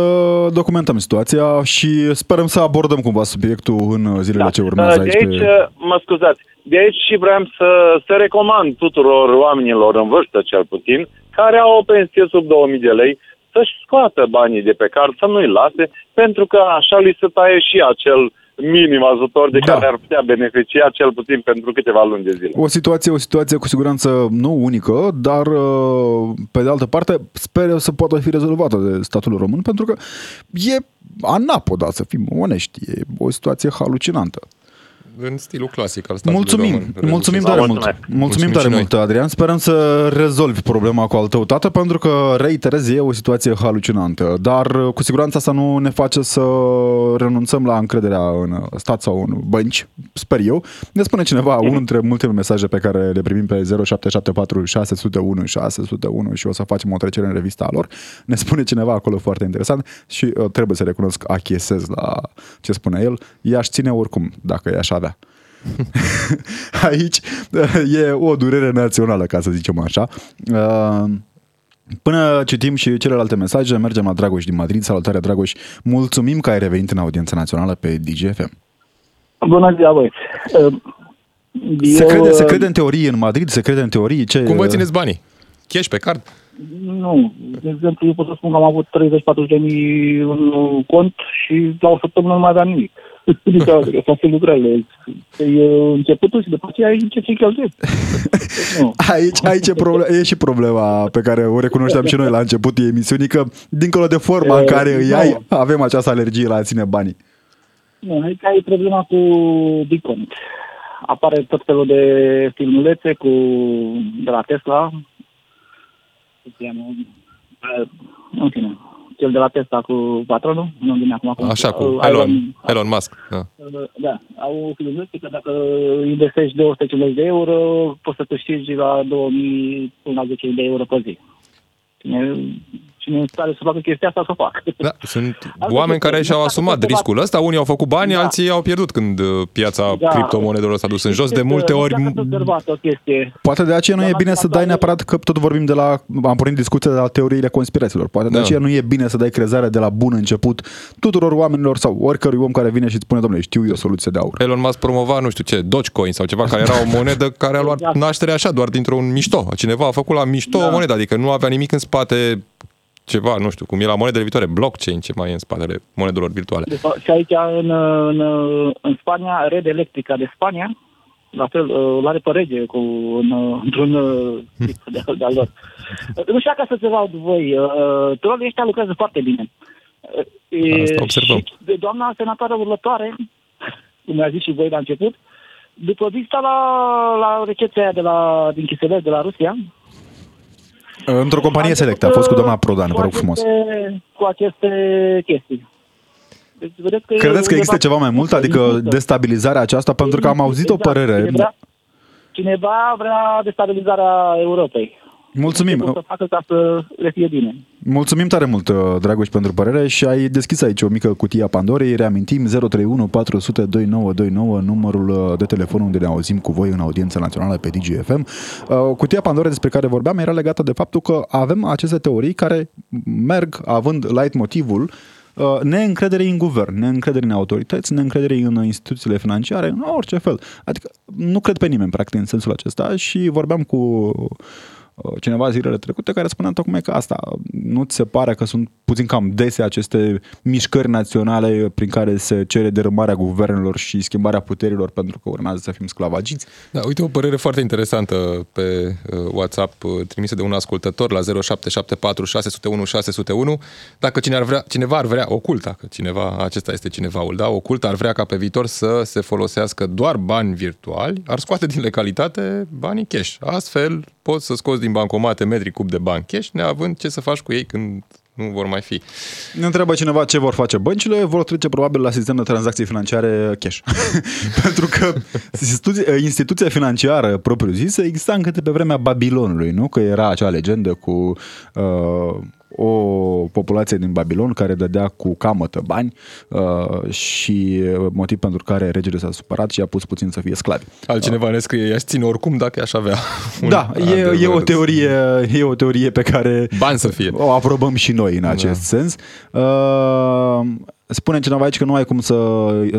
Speaker 2: documentăm situația și sperăm să abordăm cumva subiectul în zilele ce urmează
Speaker 5: Uh,
Speaker 2: aici.
Speaker 5: De aici,
Speaker 2: pe...
Speaker 5: mă scuzați, de aici și vreau să, să recomand tuturor oamenilor în vârstă, cel puțin, care au o pensie sub 2000 de lei, să-și scoată banii de pe card, să nu-i lase, pentru că așa li se taie și acel minim ajutor de
Speaker 2: Da.
Speaker 5: care ar putea beneficia cel puțin pentru câteva luni de zile.
Speaker 2: O situație, o situație cu siguranță nu unică, dar uh, pe de altă parte sper eu să poată fi rezolvată de statul român pentru că e anapoda, să fim onești, e o situație halucinantă.
Speaker 3: În stilul clasic al statului
Speaker 2: Mulțumim,
Speaker 3: român.
Speaker 2: mulțumim
Speaker 3: Rezoluție.
Speaker 2: tare
Speaker 5: Mulțumesc.
Speaker 2: mult. Mulțumim
Speaker 3: Mulțumim
Speaker 2: tare
Speaker 3: și noi.
Speaker 2: mult, Adrian. Sperăm să rezolvi problema cu al tău tată, pentru că, reiterez, e o situație halucinantă. Dar, cu siguranță, asta nu ne face să renunțăm la încrederea în stat sau în bănci, sper eu. Ne spune cineva, unul dintre multele mesaje pe care le primim pe 0774 601 601 și o să facem o trecere în revista lor. Ne spune cineva acolo foarte interesant și uh, trebuie să recunosc, achiesez la ce spune el. I-aș ține oricum, dacă i-aș avea. [LAUGHS] Aici e o durere națională, ca să zicem așa. Uh, Până citim și celelalte mesaje, mergem la Dragoș din Madrid. Salutare, Dragoș! Mulțumim că ai revenit în audiența națională pe DGFM.
Speaker 6: Bună ziua, băieți. Uh,
Speaker 2: Se,
Speaker 6: eu,
Speaker 2: crede, se
Speaker 6: uh,
Speaker 2: crede în teorie în Madrid? Se crede în teorie? Ce,
Speaker 3: Cum vă țineți banii? Cash pe card?
Speaker 6: Nu. De exemplu, eu pot să spun că am avut 30-40 de mii în cont și la o săptămână nu mai aveam nimic. Adică asta sunt lucrările. E începutul și după aceea încep și cheltuiesc. Deci, [LAUGHS] nu.
Speaker 2: Aici, aici e, proble- e și problema pe care o recunoșteam și noi la începutul emisiunii, că dincolo de forma în
Speaker 6: E,
Speaker 2: care îi
Speaker 6: da.
Speaker 2: ai, avem această alergie la a ține banii.
Speaker 6: Nu, aici e problema cu Bitcoin. Apare tot felul de filmulețe cu, de la Tesla. Cum se cheamă? Uh, În fine, cel de la Tesla cu patronul, nu vine acum cum
Speaker 3: Așa, cu
Speaker 6: uh,
Speaker 3: Elon, Elon Musk. Da.
Speaker 6: Uh, Da, au filmulețe că dacă investești 250 de euro, poți să câștigi la 2000 până la 10.000 de euro pe zi. Cine, cine stare să facă chestia asta, să o facă.
Speaker 3: Da, [LAUGHS] sunt
Speaker 6: Asta
Speaker 3: oameni
Speaker 6: este.
Speaker 3: care și-au
Speaker 6: Dacă
Speaker 3: asumat
Speaker 6: cumva-
Speaker 3: riscul ăsta, unii au făcut bani,
Speaker 6: Da.
Speaker 3: alții au pierdut când uh, piața
Speaker 6: Da.
Speaker 3: criptomonedelor s-a dus în jos. De
Speaker 6: Este-
Speaker 3: multe ori...
Speaker 6: Dacă ați observat o chestie,
Speaker 2: Poate de aceea nu
Speaker 6: Dar
Speaker 2: e
Speaker 6: la
Speaker 2: bine să dai
Speaker 6: actuale-
Speaker 2: neapărat că tot vorbim de la, am pornit discuția de la teoriile conspirațiilor. Poate de
Speaker 3: Da.
Speaker 2: aceea nu e bine să dai crezare de la bun început tuturor oamenilor sau oricărui om care vine și îți spune, domnule, știu eu soluție de aur.
Speaker 3: Elon Musk promova, nu știu ce, Dogecoin sau ceva, care era o monedă [LAUGHS] care a luat
Speaker 6: Exact.
Speaker 3: naștere așa, doar dintr-un mișto. Cineva a făcut la mișto
Speaker 6: Da.
Speaker 3: o monedă, adică nu avea nimic în spate ceva, nu știu, cum e la monedele viitoare, blockchain, ce mai e în spatele monedelor virtuale.
Speaker 6: de fapt, și aici în, în, în Spania, Red Electrica de Spania, la fel, uh, l-are pe rege cu, în, uh, într-un uh, tip de, de al lor. Uh, Nu știu ca să se laud voi, uh, trolii ăștia lucrează foarte bine. Uh, e,
Speaker 3: Asta observăm.
Speaker 6: Și de doamna senatoare urlătoare, cum a zis și voi la început, după vizita la, la recepția aia de la, din Chiselez, de la Rusia,
Speaker 2: Într-o companie
Speaker 6: am
Speaker 2: selectă, a
Speaker 6: început,
Speaker 2: fost cu doamna
Speaker 6: uh,
Speaker 2: Prodan, vă rog frumos.
Speaker 6: aceste- Cu aceste chestii. Deci, vedeți că
Speaker 2: Credeți că există
Speaker 6: undeva-
Speaker 2: ceva mai mult? Adică destabilizarea aceasta? Pentru că am auzit o
Speaker 6: Exact.
Speaker 2: părere.
Speaker 6: Cineva, cineva vrea destabilizarea Europei. Ce pot să
Speaker 2: Mulțumim.
Speaker 6: facă ca să le fie bine.
Speaker 2: Mulțumim tare mult, uh, Dragoș, pentru părere și ai deschis aici o mică cutie a Pandorei. Reamintim 031 400 2929, numărul uh, de telefon unde ne auzim cu voi în audiența națională pe DGFM. Uh, Cutia Pandorei despre care vorbeam era legată de faptul că avem aceste teorii care merg având light motivul uh, neîncredere în guvern, neîncredere în autorități, neîncredere în instituțiile financiare, în orice fel. Adică nu cred pe nimeni, practic, în sensul acesta și vorbeam cu Uh, cineva zilele trecute care spunea tocmai că asta nu ți se pare că sunt puțin cam dese aceste mișcări naționale prin care se cere derâmarea guvernelor și schimbarea puterilor pentru că urmează să fim sclavagiți?
Speaker 3: Da, uite o părere foarte interesantă pe uh, WhatsApp uh, trimisă de un ascultător la 0774 601 601. Dacă cine ar vrea, cineva ar vrea, ocult, dacă cineva, acesta este cinevaul, da, ocult ar vrea ca pe viitor să se folosească doar bani virtuali, ar scoate din legalitate banii cash. Astfel poți să scoți din bancomate metri cub de bani cash, neavând ce să faci cu ei când nu vor mai fi.
Speaker 2: Ne întreabă cineva ce vor face băncile, vor trece probabil la sistem de tranzacții financiare cash. [LAUGHS] Pentru că instituția financiară propriu-zisă exista încă de pe vremea Babilonului, nu? Că era acea legendă cu uh, o populație din Babilon care dădea cu camătă bani uh, și motiv pentru care regele s-a supărat și a pus puțin să fie sclavi.
Speaker 3: Altcineva uh. ne scrie, i-aș ține oricum dacă aș avea. [LAUGHS]
Speaker 2: Da, e, e, o teorie, e o teorie pe care
Speaker 3: Bani să fie.
Speaker 2: o aprobăm și noi în acest da. sens. Uh, Spune cineva aici că nu, ai cum să,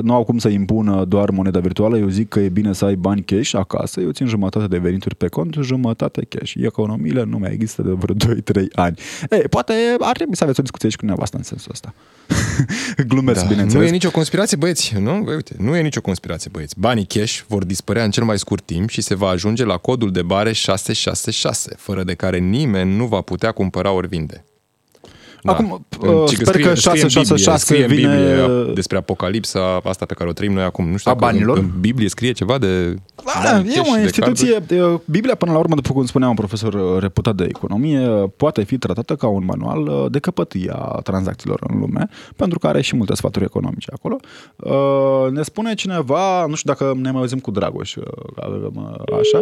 Speaker 2: nu au cum să impună doar moneda virtuală. Eu zic că e bine să ai bani cash acasă. Eu țin jumătate de venituri pe cont, jumătate cash. Economiile nu mai există de vreo 2-3 ani. Ei, poate ar trebui să aveți o discuție și cu dumneavoastră în sensul ăsta. [LAUGHS] Glumesc, da, bineînțeles.
Speaker 3: Nu e nicio conspirație, băieți. Nu? Uite, nu e nicio conspirație, băieți. Banii cash vor dispărea în cel mai scurt timp și se va ajunge la codul de bare 666, fără de care nimeni nu va putea cumpăra ori vinde.
Speaker 2: Da. Acum, uh, sper scrie, că 666 vine...
Speaker 3: Biblie despre apocalipsa asta pe care o trăim noi acum. Nu știu
Speaker 2: a banilor?
Speaker 3: În Biblie scrie ceva de...
Speaker 2: Da, e o instituție... Biblia, până la urmă, după cum spunea un profesor reputat de economie, poate fi tratată ca un manual uh, de căpătâia tranzacțiilor în lume, pentru că are și multe sfaturi economice acolo. Uh, ne spune cineva, nu știu dacă ne mai auzim cu Dragoș, așa,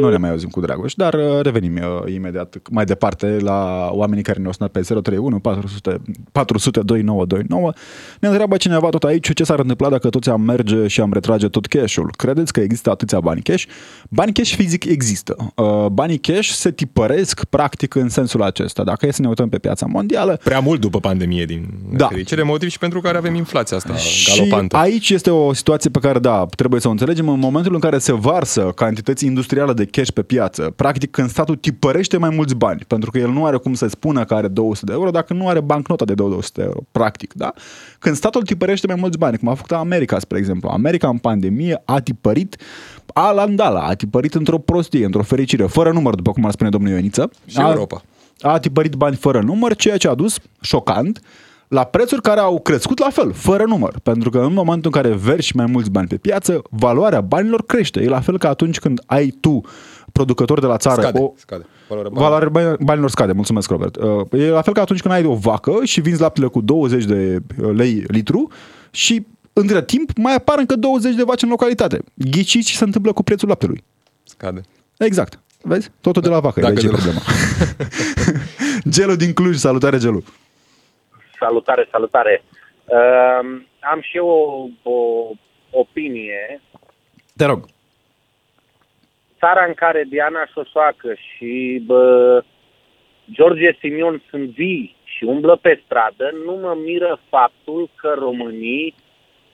Speaker 2: nu ne mai auzim cu Dragoș, dar uh, revenim uh, imediat mai departe la oamenii care ne-au sunat pe 031 400, 400 2929. Ne întreabă cineva tot aici ce s-ar întâmpla dacă toți am merge și am retrage tot cash-ul. Credeți că există atâția bani cash? Bani cash fizic există. Uh, banii cash se tipăresc practic în sensul acesta. Dacă e să ne uităm pe piața mondială...
Speaker 3: Prea mult după pandemie din
Speaker 2: da.
Speaker 3: fericire, motiv și pentru care avem inflația asta
Speaker 2: și
Speaker 3: galopantă.
Speaker 2: aici este o situație pe care, da, trebuie să o înțelegem. În momentul în care se varsă cantități industriale de cash pe piață. Practic când statul tipărește mai mulți bani, pentru că el nu are cum să spună că are 200 de euro dacă nu are bancnota de 200 de euro, practic, da? Când statul tipărește mai mulți bani, cum a făcut America, spre exemplu. America în pandemie a tipărit alandala, a tipărit într-o prostie, într-o fericire, fără număr, după cum ar spune domnul Ioniță.
Speaker 3: Și a, Europa.
Speaker 2: A tipărit bani fără număr, ceea ce a dus, șocant, la prețuri care au crescut la fel, fără număr. Pentru că în momentul în care verși mai mulți bani pe piață, valoarea banilor crește. E la fel ca atunci când ai tu producător de la țară.
Speaker 3: Scade,
Speaker 2: o,
Speaker 3: scade.
Speaker 2: Valoarea banilor scade, mulțumesc Robert. Uh, e la fel ca atunci când ai o vacă și vinzi laptele cu 20 de uh, lei litru și între timp mai apar încă 20 de vaci în localitate. Ghiciți ce se întâmplă cu prețul laptelui.
Speaker 3: Scade.
Speaker 2: Exact. Vezi? Totul de la vacă. Dacă e de problema. [LAUGHS] Gelu din Cluj. Salutare, Gelu.
Speaker 7: Salutare, salutare. Uh, am și eu o, o opinie.
Speaker 2: Te rog
Speaker 7: țara în care Diana Șoșoacă și bă, George Simion sunt vii și umblă pe stradă, nu mă miră faptul că românii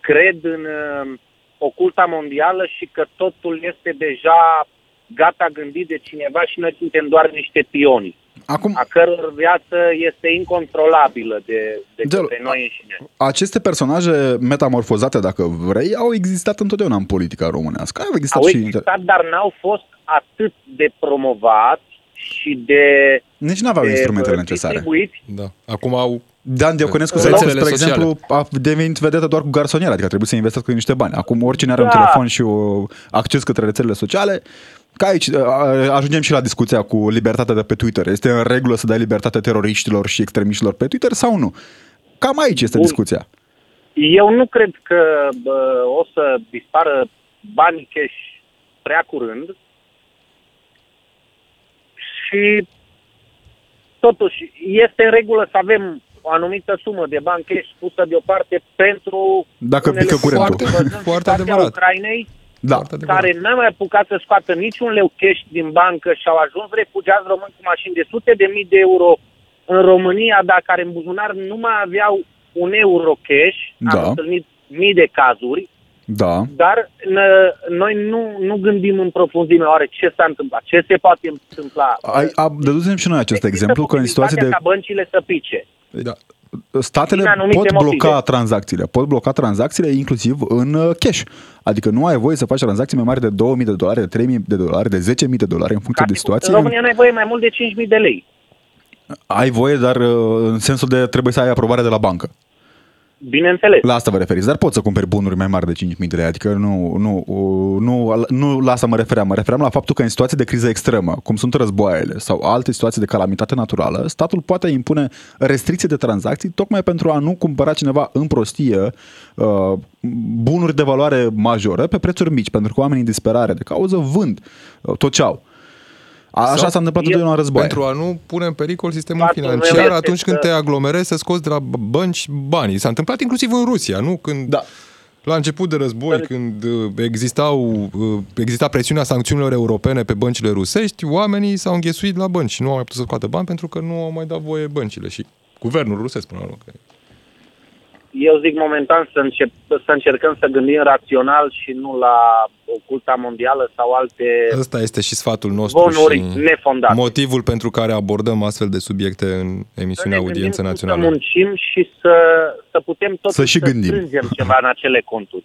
Speaker 7: cred în uh, oculta mondială și că totul este deja gata gândit de cineva și noi suntem doar niște pioni. Acum, a căror viață este incontrolabilă de, de, de către noi înșine.
Speaker 2: Aceste personaje metamorfozate, dacă vrei, au existat întotdeauna în politica românească. Au existat,
Speaker 7: au
Speaker 2: și
Speaker 7: existat dar n-au fost atât de promovați și de...
Speaker 2: Nici nu aveau instrumentele necesare.
Speaker 3: Da. Acum au
Speaker 2: Dan Dioconescu, spre sociale. exemplu, a devenit vedetă doar cu garsoniera, adică trebuie să investească niște bani. Acum oricine are da. un telefon și o acces către rețelele sociale, ca aici ajungem și la discuția cu libertatea de pe Twitter. Este în regulă să dai libertate teroriștilor și extremiștilor pe Twitter sau nu? Cam aici este Bun. discuția.
Speaker 7: Eu nu cred că bă, o să dispară banii cash prea curând și totuși este în regulă să avem o anumită sumă de bani cash pusă deoparte pentru
Speaker 2: Dacă pică curentul.
Speaker 3: Foarte, [LAUGHS] foarte adevărat.
Speaker 7: Ucrainei
Speaker 2: da.
Speaker 7: care n-a mai apucat să scoată niciun leu cash din bancă și au ajuns refugiați români cu mașini de sute de mii de euro în România, dar care în buzunar nu mai aveau un euro cash,
Speaker 2: Da.
Speaker 7: am întâlnit mii de cazuri,
Speaker 2: Da.
Speaker 7: dar n- noi nu, nu gândim în profunzime oare ce s-a întâmplat, ce se poate întâmpla.
Speaker 2: Ai, a, dădusem și noi acest
Speaker 7: Există
Speaker 2: exemplu că în situații de...
Speaker 7: posibilitatea ca băncile să pice.
Speaker 3: Da.
Speaker 2: Statele
Speaker 7: Din anumite
Speaker 2: pot bloca
Speaker 7: motive.
Speaker 2: tranzacțiile, pot bloca tranzacțiile inclusiv în uh, cash. Adică nu ai voie să faci tranzacții mai mari de 2000 de dolari, de 3000 de dolari, de 10.000 de dolari în funcție de
Speaker 7: În
Speaker 2: situație.
Speaker 7: România nu ai voie mai mult de 5.000 de lei.
Speaker 2: Ai voie, dar uh, în sensul de trebuie să ai aprobare de la bancă.
Speaker 7: Bineînțeles.
Speaker 2: La asta vă referiți, dar poți să cumperi bunuri mai mari de 5.000 de lei, adică nu, nu, nu, nu la asta mă refeream. Mă refeream la faptul că în situații de criză extremă, cum sunt războaiele sau alte situații de calamitate naturală, statul poate impune restricții de tranzacții tocmai pentru a nu cumpăra cineva în prostie uh, bunuri de valoare majoră pe prețuri mici, pentru că oamenii în disperare de cauză vând uh, tot ce au. A, așa
Speaker 3: Sau
Speaker 2: s-a întâmplat
Speaker 7: eu-
Speaker 2: întotdeauna în război.
Speaker 3: Pentru a nu pune în pericol sistemul
Speaker 7: Faptul meu
Speaker 3: financiar
Speaker 7: este
Speaker 3: atunci când
Speaker 7: că-
Speaker 3: te aglomerezi să scoți de la bănci banii. S-a întâmplat inclusiv în Rusia, nu? Când
Speaker 2: Da.
Speaker 3: la început de război, când uh, existau, uh, exista presiunea sancțiunilor europene pe băncile rusești, oamenii s-au înghesuit la bănci și nu au mai putut să scoată bani pentru că nu au mai dat voie băncile și guvernul rusesc până la urmă. Că-
Speaker 7: Eu zic momentan să, încep, să încercăm să gândim rațional și nu la oculta mondială sau alte
Speaker 3: Ăsta este și sfatul nostru
Speaker 7: zvonuri
Speaker 3: și
Speaker 7: nefondate.
Speaker 3: motivul pentru care abordăm astfel de subiecte în
Speaker 7: Să
Speaker 3: emisiunea
Speaker 7: ne gândim
Speaker 3: Audiență
Speaker 7: cum
Speaker 3: Națională.
Speaker 7: Să muncim și să, să putem tot
Speaker 2: Să și gândim.
Speaker 7: strângem ceva în acele conturi.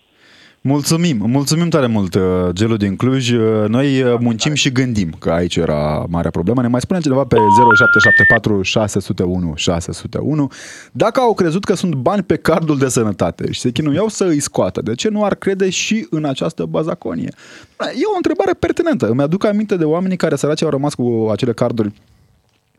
Speaker 2: Mulțumim, mulțumim tare mult, uh, Gelu din Cluj. Uh, Noi uh, muncim și gândim, că aici era marea problemă. Ne mai spune cineva pe 0774 601 601 dacă au crezut că sunt bani pe cardul de sănătate și se chinuiau să îi scoată. De ce nu ar crede și în această bazaconie? E o întrebare pertinentă. Îmi aduc aminte de oamenii care săraci au rămas cu acele carduri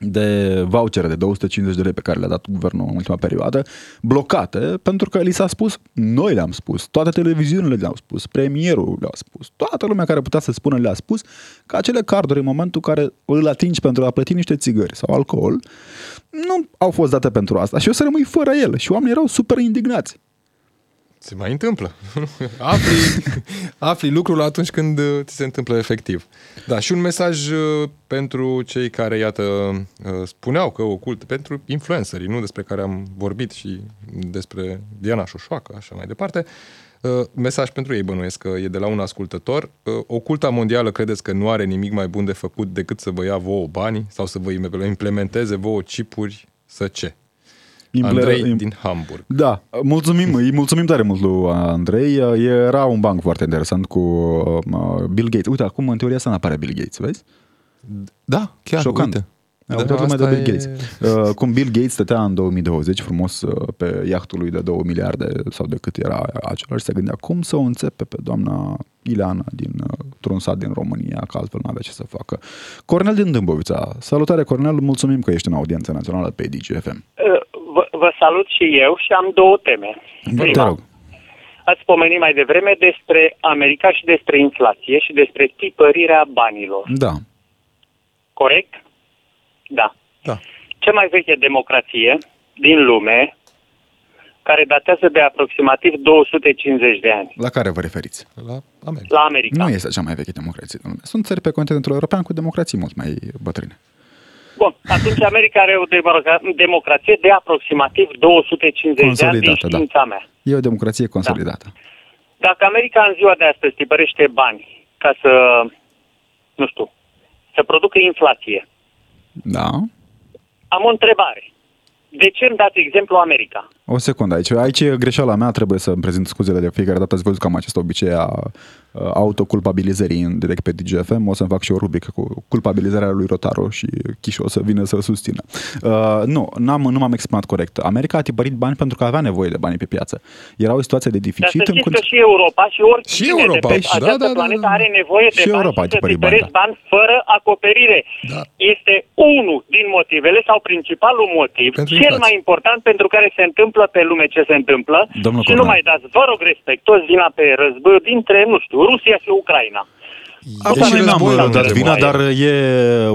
Speaker 2: de vouchere de 250 de lei pe care le-a dat guvernul în ultima perioadă, blocate, pentru că li s-a spus, noi le-am spus, toate televiziunile le-au spus, premierul le-a spus, toată lumea care putea să spună le-a spus că acele carduri în momentul în care îl atingi pentru a plăti niște țigări sau alcool, nu au fost date pentru asta și o să rămâi fără el și oamenii erau super indignați.
Speaker 3: Se mai întâmplă. [LAUGHS] afli, afli lucrul atunci când uh, ți se întâmplă efectiv. Da, și un mesaj uh, pentru cei care, iată, uh, spuneau că ocult, pentru influencerii, nu despre care am vorbit și despre Diana Șoșoacă, așa mai departe. Uh, Mesaj pentru ei bănuiesc că e de la un ascultător. Uh, Oculta mondială credeți că nu are nimic mai bun de făcut decât să vă ia vouă banii sau să vă implementeze vouă chipuri să ce? Andrei
Speaker 2: Imple-
Speaker 3: din Hamburg.
Speaker 2: Da, mulțumim, îi mulțumim tare mult lui Andrei. Era un banc foarte interesant cu uh, Bill Gates. Uite, acum în teoria să nu apare Bill Gates, vezi?
Speaker 3: Da, chiar,
Speaker 2: Șocant.
Speaker 3: uite.
Speaker 2: Da, uitat lumea de
Speaker 3: asta
Speaker 2: Bill
Speaker 3: e-
Speaker 2: Gates. Uh, cum Bill Gates stătea în 2020 frumos uh, pe iahtul lui de 2 miliarde sau de cât era acela și se gândea cum să o înțepe pe doamna Ileana din uh, un sat din România, că altfel nu avea ce să facă. Cornel din Dâmbovița. Salutare Cornel, mulțumim că ești în audiență națională pe DGFM.
Speaker 8: Vă, vă salut și eu și am două teme.
Speaker 2: Vă te rog.
Speaker 8: Ați pomenit mai devreme despre America și despre inflație și despre tipărirea banilor.
Speaker 2: Da.
Speaker 8: Corect? Da.
Speaker 3: Da.
Speaker 8: Cea mai veche democrație din lume, care datează de aproximativ 250 de ani,
Speaker 2: La care vă referiți?
Speaker 3: La America.
Speaker 8: la America.
Speaker 2: Nu este cea mai veche democrație din lume. Sunt țări pe continentul european cu democrații mult mai bătrâne.
Speaker 8: Bun, atunci America are o democra- democrație de aproximativ 250 de ani din
Speaker 2: Consolidată, da.
Speaker 8: știința mea.
Speaker 2: E o democrație consolidată.
Speaker 8: Dacă America în ziua de astăzi tipărește bani ca să, nu știu, să producă inflație,
Speaker 2: Da.
Speaker 8: am o întrebare. De ce îmi dați exemplu America?
Speaker 2: O secundă, aici, aici e greșeala mea, trebuie să-mi prezint scuzele de fiecare dată. Ați văzut că am acest obicei a a autoculpabilizării în direct pe DGFM. O să-mi fac și o rubrică cu culpabilizarea lui Rotaru și Chișo o să vină să susțină. Uh, nu, n-am, nu m-am exprimat corect. America a tipărit bani pentru că avea nevoie de bani pe piață. Era o situație de
Speaker 8: Dar să
Speaker 2: deficit.
Speaker 8: știți
Speaker 2: în
Speaker 8: că și Europa și oricine
Speaker 3: Și Europa,
Speaker 8: de pe
Speaker 3: și- da,
Speaker 8: această
Speaker 3: da, da,
Speaker 8: planetă
Speaker 3: da.
Speaker 8: are nevoie de
Speaker 2: Și
Speaker 8: bani
Speaker 2: Europa a
Speaker 8: și să
Speaker 2: tipărit
Speaker 8: tipărești
Speaker 2: bani, da.
Speaker 8: bani fără acoperire.
Speaker 3: Da.
Speaker 8: Este unul din motivele sau principalul motiv,
Speaker 3: Pentru
Speaker 8: cel
Speaker 3: inflație.
Speaker 8: mai important pentru care se întâmplă pe lume ce se întâmplă
Speaker 2: Domnul
Speaker 8: și nu
Speaker 2: Cornel.
Speaker 8: mai dați, vă rog respectos, vina pe război dintre, nu știu, Rusia și Ucraina.
Speaker 2: Acum
Speaker 3: și
Speaker 2: noi n-am
Speaker 3: războiul
Speaker 2: uh, dat
Speaker 3: între
Speaker 2: vina,
Speaker 8: mai.
Speaker 2: dar e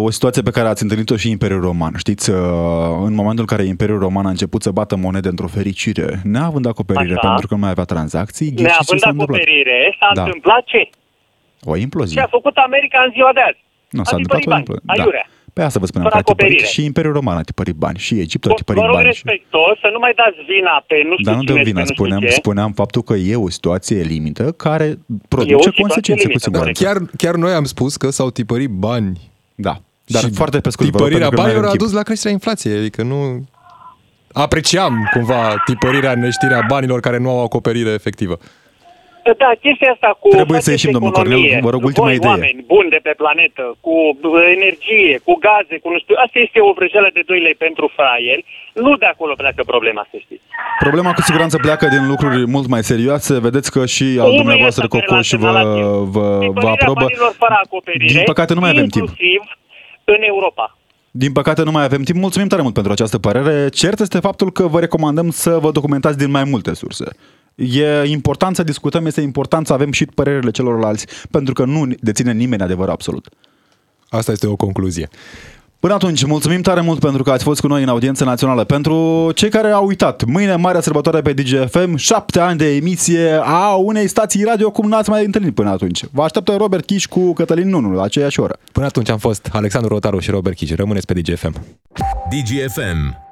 Speaker 2: o situație pe care ați întâlnit-o și Imperiul Roman. Știți, uh, în momentul în care Imperiul Roman a început să bată monede într-o fericire, neavând acoperire
Speaker 8: Așa.
Speaker 2: pentru că nu mai avea tranzacții, ghiși ce
Speaker 8: Neavând
Speaker 2: s-a întâmplat?
Speaker 8: acoperire, s-a
Speaker 2: Da.
Speaker 8: întâmplat ce?
Speaker 2: O
Speaker 8: Ce
Speaker 2: implozie.
Speaker 8: a făcut America în ziua de azi?
Speaker 2: Nu,
Speaker 8: a
Speaker 2: s-a întâmplat
Speaker 8: tipărit
Speaker 2: o
Speaker 8: bani,
Speaker 2: implozie. Da.
Speaker 8: Aiurea.
Speaker 2: Păi asta vă spuneam,
Speaker 8: Fără
Speaker 2: că a tipărit
Speaker 8: acoperire.
Speaker 2: și Imperiul Roman a tipărit bani, și Egiptul a
Speaker 8: Vă
Speaker 2: tipărit
Speaker 8: vă rog
Speaker 2: bani. Și...
Speaker 8: respectos să nu mai dați vina pe nu știu
Speaker 2: Dar nu
Speaker 8: cine
Speaker 2: dăm
Speaker 8: și
Speaker 2: vina,
Speaker 8: pe nu
Speaker 2: spuneam,
Speaker 8: știu ce.
Speaker 2: spuneam faptul că e o situație limită care
Speaker 8: E o
Speaker 2: produce
Speaker 8: situație
Speaker 2: consecințe cu
Speaker 8: limită,
Speaker 2: siguranță.
Speaker 3: Chiar, chiar noi am spus că s-au tipărit bani.
Speaker 2: Da, dar
Speaker 3: și
Speaker 2: foarte pe scurt, vă rog,
Speaker 3: tipărirea
Speaker 2: pentru că nu mai
Speaker 3: banilor a
Speaker 2: avem timp.
Speaker 3: dus la creșterea inflației, adică nu... Apreciam cumva tipărirea, neștirea banilor care nu au acoperire efectivă.
Speaker 8: Da, chestia asta cu
Speaker 2: Trebuie să
Speaker 8: faceți
Speaker 2: ieșim, domnul
Speaker 8: economie,
Speaker 2: Cornel, vă rog, ultima
Speaker 8: voi,
Speaker 2: idee.
Speaker 8: oameni buni de pe planetă, cu bă, energie, cu gaze, cu nu știu, asta este o vrăjeală de 2 lei pentru fraieri, nu de acolo pleacă problema, să știți.
Speaker 2: Problema cu siguranță pleacă din lucruri mult mai serioase. Vedeți că și al
Speaker 8: Unul
Speaker 2: dumneavoastră
Speaker 8: este care
Speaker 2: Cocoș
Speaker 8: l-a
Speaker 2: vă,
Speaker 8: semnalat eu.
Speaker 2: vă, vă
Speaker 8: Tipărirea
Speaker 2: aprobă.
Speaker 8: banilor fără acoperire,
Speaker 2: Din păcate nu mai avem timp.
Speaker 8: inclusiv în Europa.
Speaker 2: Din păcate nu mai avem timp. Mulțumim tare mult pentru această părere. Cert este faptul că vă recomandăm să vă documentați din mai multe surse. E important să discutăm, este important să avem și părerile celorlalți, pentru că nu deține nimeni adevăr absolut.
Speaker 3: Asta este o concluzie.
Speaker 2: Până atunci, mulțumim tare mult pentru că ați fost cu noi în audiență națională. Pentru cei care au uitat, mâine marea sărbătoare pe DGFM, șapte ani de emisie a unei stații radio cum n-ați mai întâlnit până atunci. Vă așteaptă Robert Chiș cu Cătălin Nunu la aceeași oră.
Speaker 3: Până atunci am fost Alexandru Rotaru și Robert Chici. Rămâneți pe DGFM.
Speaker 1: DGFM